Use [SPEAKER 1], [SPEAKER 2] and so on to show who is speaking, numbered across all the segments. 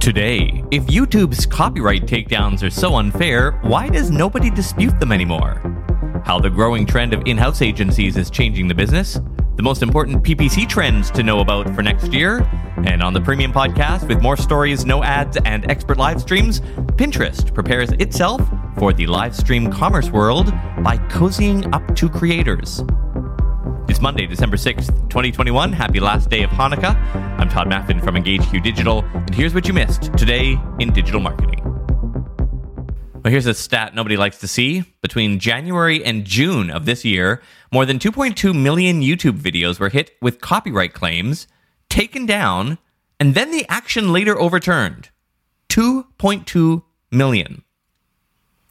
[SPEAKER 1] Today, if YouTube's copyright takedowns are so unfair, why does nobody dispute them anymore? How the growing trend of in house agencies is changing the business, the most important PPC trends to know about for next year, and on the Premium Podcast, with more stories, no ads, and expert live streams, Pinterest prepares itself for the live stream commerce world by cozying up to creators. It's Monday, December 6th, 2021. Happy last day of Hanukkah. I'm Tod Maffin from EngageQ Digital, and here's what you missed today in digital marketing. Well, here's a stat nobody likes to see. Between January and June of this year, more than 2.2 million YouTube videos were hit with copyright claims, taken down, and then the action later overturned. 2.2 million.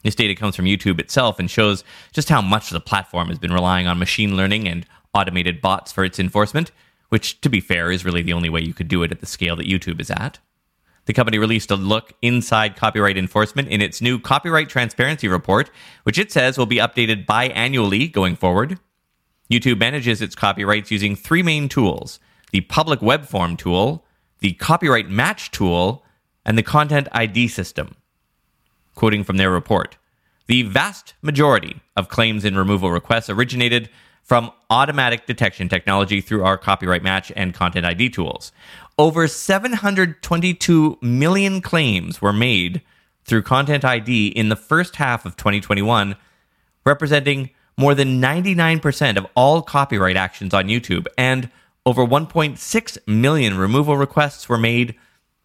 [SPEAKER 1] This data comes from YouTube itself and shows just how much the platform has been relying on machine learning and automated bots for its enforcement, which, to be fair, is really the only way you could do it at the scale that YouTube is at. The company released a look inside copyright enforcement in its new Copyright Transparency Report, which it says will be updated biannually going forward. YouTube manages its copyrights using three main tools the public web form tool, the copyright match tool, and the content ID system. Quoting from their report, the vast majority of claims and removal requests originated from automatic detection technology through our copyright match and content ID tools. Over 722 million claims were made through Content ID in the first half of 2021, representing more than 99% of all copyright actions on YouTube, and over 1.6 million removal requests were made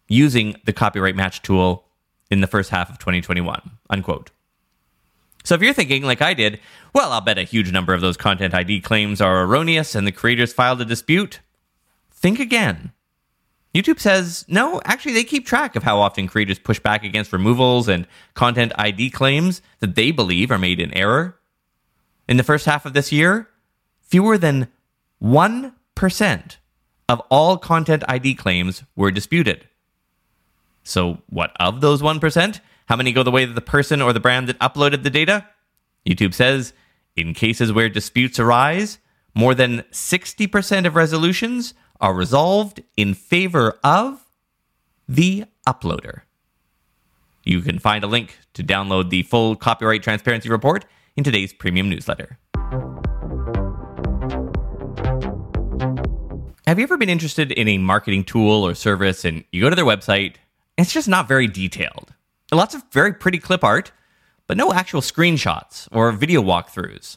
[SPEAKER 1] using the copyright match tool in the first half of 2021. Unquote. So if you're thinking, like I did, well, I'll bet a huge number of those Content ID claims are erroneous and the creators filed a dispute, think again. YouTube says, no, actually, they keep track of how often creators push back against removals and Content ID claims that they believe are made in error. In the first half of this year, fewer than 1% of all Content ID claims were disputed. So, what of those 1%? How many go the way of the person or the brand that uploaded the data? YouTube says in cases where disputes arise, more than 60% of resolutions are resolved in favor of the uploader. You can find a link to download the full copyright transparency report in today's premium newsletter. Have you ever been interested in a marketing tool or service and you go to their website, and it's just not very detailed? Lots of very pretty clip art, but no actual screenshots or video walkthroughs.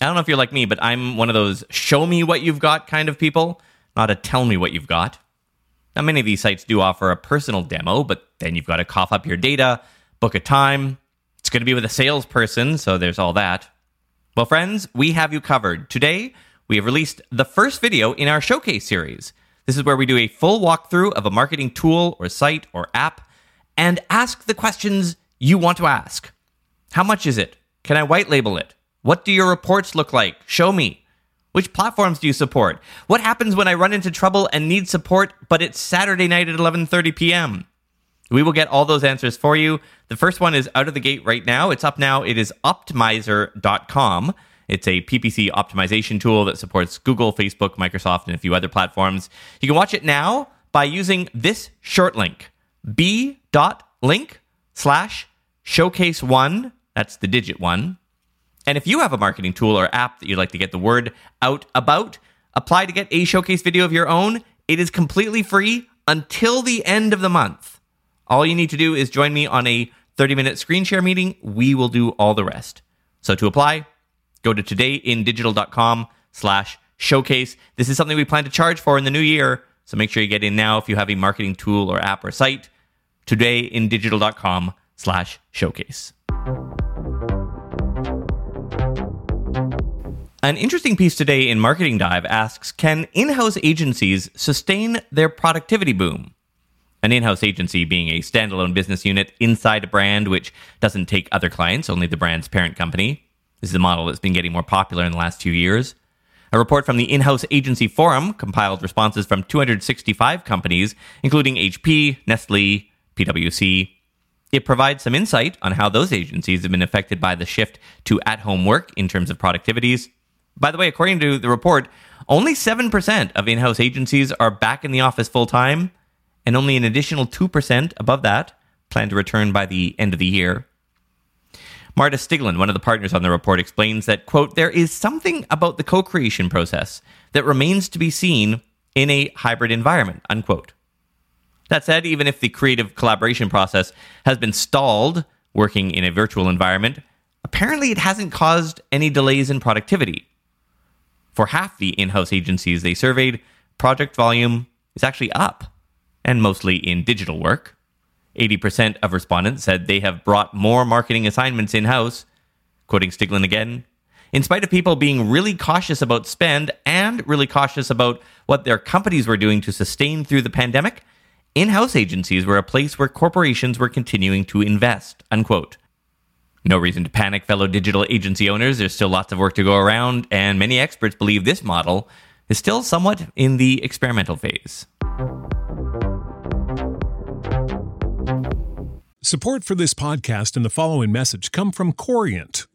[SPEAKER 1] I don't know if you're like me, but I'm one of those show me what you've got kind of people, not a tell me what you've got. Now, many of these sites do offer a personal demo, but then you've got to cough up your data, book a time. It's going to be with a salesperson, so there's all that. Well, friends, we have you covered. Today, we have released the first video in our showcase series. This is where we do a full walkthrough of a marketing tool or site or app and ask the questions you want to ask. How much is it? Can I white label it? What do your reports look like? Show me. Which platforms do you support? What happens when I run into trouble and need support, but it's Saturday night at 11:30 p.m.? We will get all those answers for you. The first one is out of the gate right now. It's up now. It is optmyzr.com. It's a PPC optimization tool that supports Google, Facebook, Microsoft, and a few other platforms. You can watch it now by using this short link b.link slash showcase one. That's the digit one. And if you have a marketing tool or app that you'd like to get the word out about, apply to get a showcase video of your own. It is completely free until the end of the month. All you need to do is join me on a 30 minute screen share meeting. We will do all the rest. So to apply, go to todayindigital.com slash showcase. This is something we plan to charge for in the new year. So make sure you get in now if you have a marketing tool or app or site. Todayindigital.com slash showcase. An interesting piece today in Marketing Dive asks Can in house agencies sustain their productivity boom? An in house agency being a standalone business unit inside a brand which doesn't take other clients, only the brand's parent company. This is a model that's been getting more popular in the last two years. A report from the in house agency forum compiled responses from 265 companies, including HP, Nestle, PwC. It provides some insight on how those agencies have been affected by the shift to at home work in terms of productivities. By the way, according to the report, only 7% of in house agencies are back in the office full time, and only an additional 2% above that plan to return by the end of the year. Marta Stiglin, one of the partners on the report, explains that, quote, there is something about the co creation process that remains to be seen in a hybrid environment, unquote. That said, even if the creative collaboration process has been stalled working in a virtual environment, apparently it hasn't caused any delays in productivity. For half the in house agencies they surveyed, project volume is actually up, and mostly in digital work. 80% of respondents said they have brought more marketing assignments in house. Quoting Stiglin again, in spite of people being really cautious about spend and really cautious about what their companies were doing to sustain through the pandemic, in house agencies were a place where corporations were continuing to invest. Unquote. No reason to panic, fellow digital agency owners. There's still lots of work to go around, and many experts believe this model is still somewhat in the experimental phase.
[SPEAKER 2] Support for this podcast and the following message come from Corient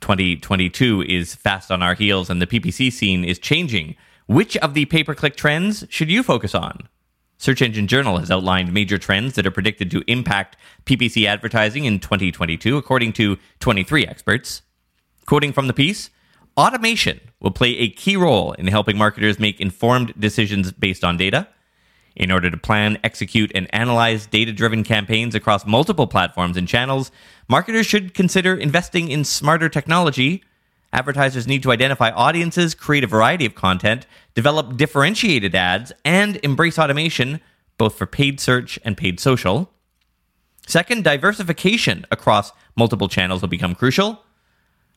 [SPEAKER 1] 2022 is fast on our heels and the PPC scene is changing. Which of the pay per click trends should you focus on? Search Engine Journal has outlined major trends that are predicted to impact PPC advertising in 2022, according to 23 experts. Quoting from the piece, automation will play a key role in helping marketers make informed decisions based on data. In order to plan, execute, and analyze data driven campaigns across multiple platforms and channels, marketers should consider investing in smarter technology. Advertisers need to identify audiences, create a variety of content, develop differentiated ads, and embrace automation, both for paid search and paid social. Second, diversification across multiple channels will become crucial.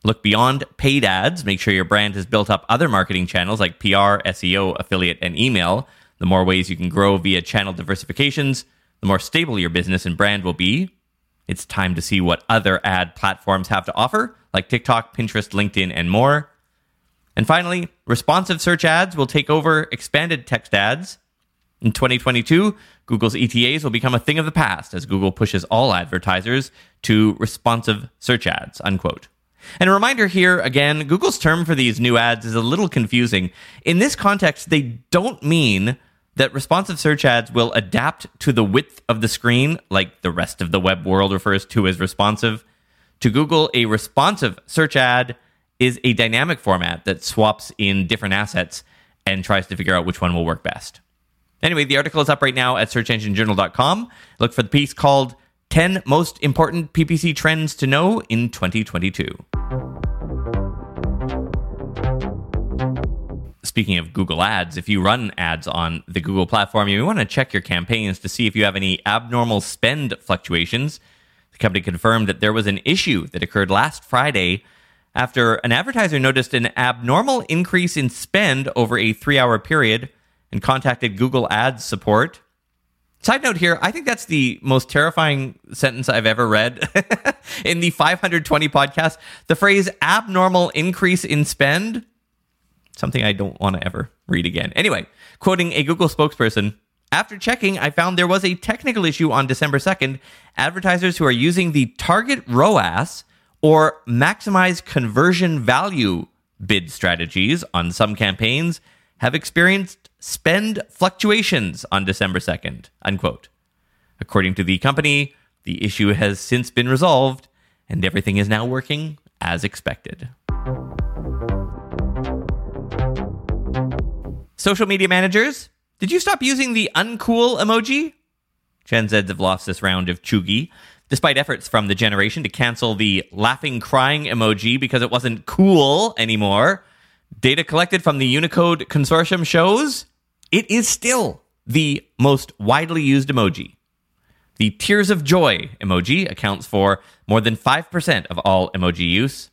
[SPEAKER 1] Look beyond paid ads. Make sure your brand has built up other marketing channels like PR, SEO, affiliate, and email the more ways you can grow via channel diversifications, the more stable your business and brand will be. It's time to see what other ad platforms have to offer, like TikTok, Pinterest, LinkedIn, and more. And finally, responsive search ads will take over expanded text ads. In 2022, Google's ETAs will become a thing of the past as Google pushes all advertisers to responsive search ads, unquote. And a reminder here again, Google's term for these new ads is a little confusing. In this context, they don't mean that responsive search ads will adapt to the width of the screen, like the rest of the web world refers to as responsive. To Google, a responsive search ad is a dynamic format that swaps in different assets and tries to figure out which one will work best. Anyway, the article is up right now at searchenginejournal.com. Look for the piece called 10 Most Important PPC Trends to Know in 2022. Speaking of Google Ads, if you run ads on the Google platform, you want to check your campaigns to see if you have any abnormal spend fluctuations. The company confirmed that there was an issue that occurred last Friday after an advertiser noticed an abnormal increase in spend over a three hour period and contacted Google Ads support. Side note here, I think that's the most terrifying sentence I've ever read in the 520 podcast. The phrase abnormal increase in spend something I don't want to ever read again. Anyway, quoting a Google spokesperson, After checking, I found there was a technical issue on December 2nd. Advertisers who are using the target ROAS or maximize conversion value bid strategies on some campaigns have experienced spend fluctuations on December 2nd, unquote. According to the company, the issue has since been resolved and everything is now working as expected. Social media managers, did you stop using the uncool emoji? Gen Zs have lost this round of cheugy, despite efforts from the generation to cancel the laughing crying emoji because it wasn't cool anymore. Data collected from the Unicode Consortium shows it is still the most widely used emoji. The tears of joy emoji accounts for more than 5% of all emoji use.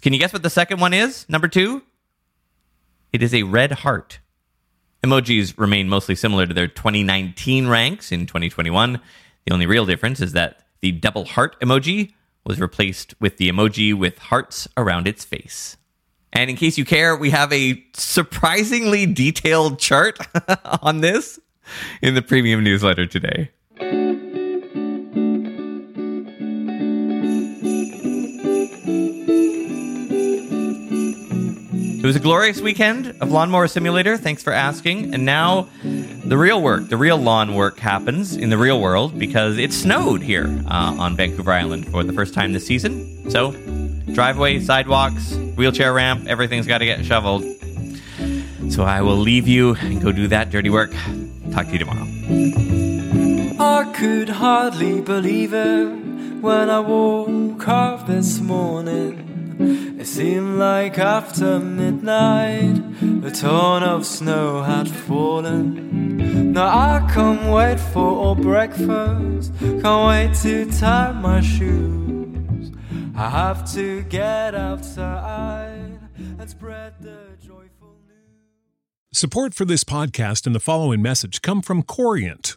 [SPEAKER 1] Can you guess what the second one is? Number two? It is a red heart. Emojis remain mostly similar to their 2019 ranks in 2021. The only real difference is that the double heart emoji was replaced with the emoji with hearts around its face. And in case you care, we have a surprisingly detailed chart on this in the premium newsletter today. It was a glorious weekend of Lawnmower Simulator. Thanks for asking. And now the real work, the real lawn work happens in the real world because it snowed here uh, on Vancouver Island for the first time this season. So, driveway, sidewalks, wheelchair ramp, everything's got to get shoveled. So, I will leave you and go do that dirty work. Talk to you tomorrow.
[SPEAKER 3] I could hardly believe it when I woke up this morning. It seemed like after midnight, a ton of snow had fallen. Now I can't wait for breakfast, can't wait to tie my shoes. I have to get outside and spread the joyful news.
[SPEAKER 2] Support for this podcast and the following message come from Corient.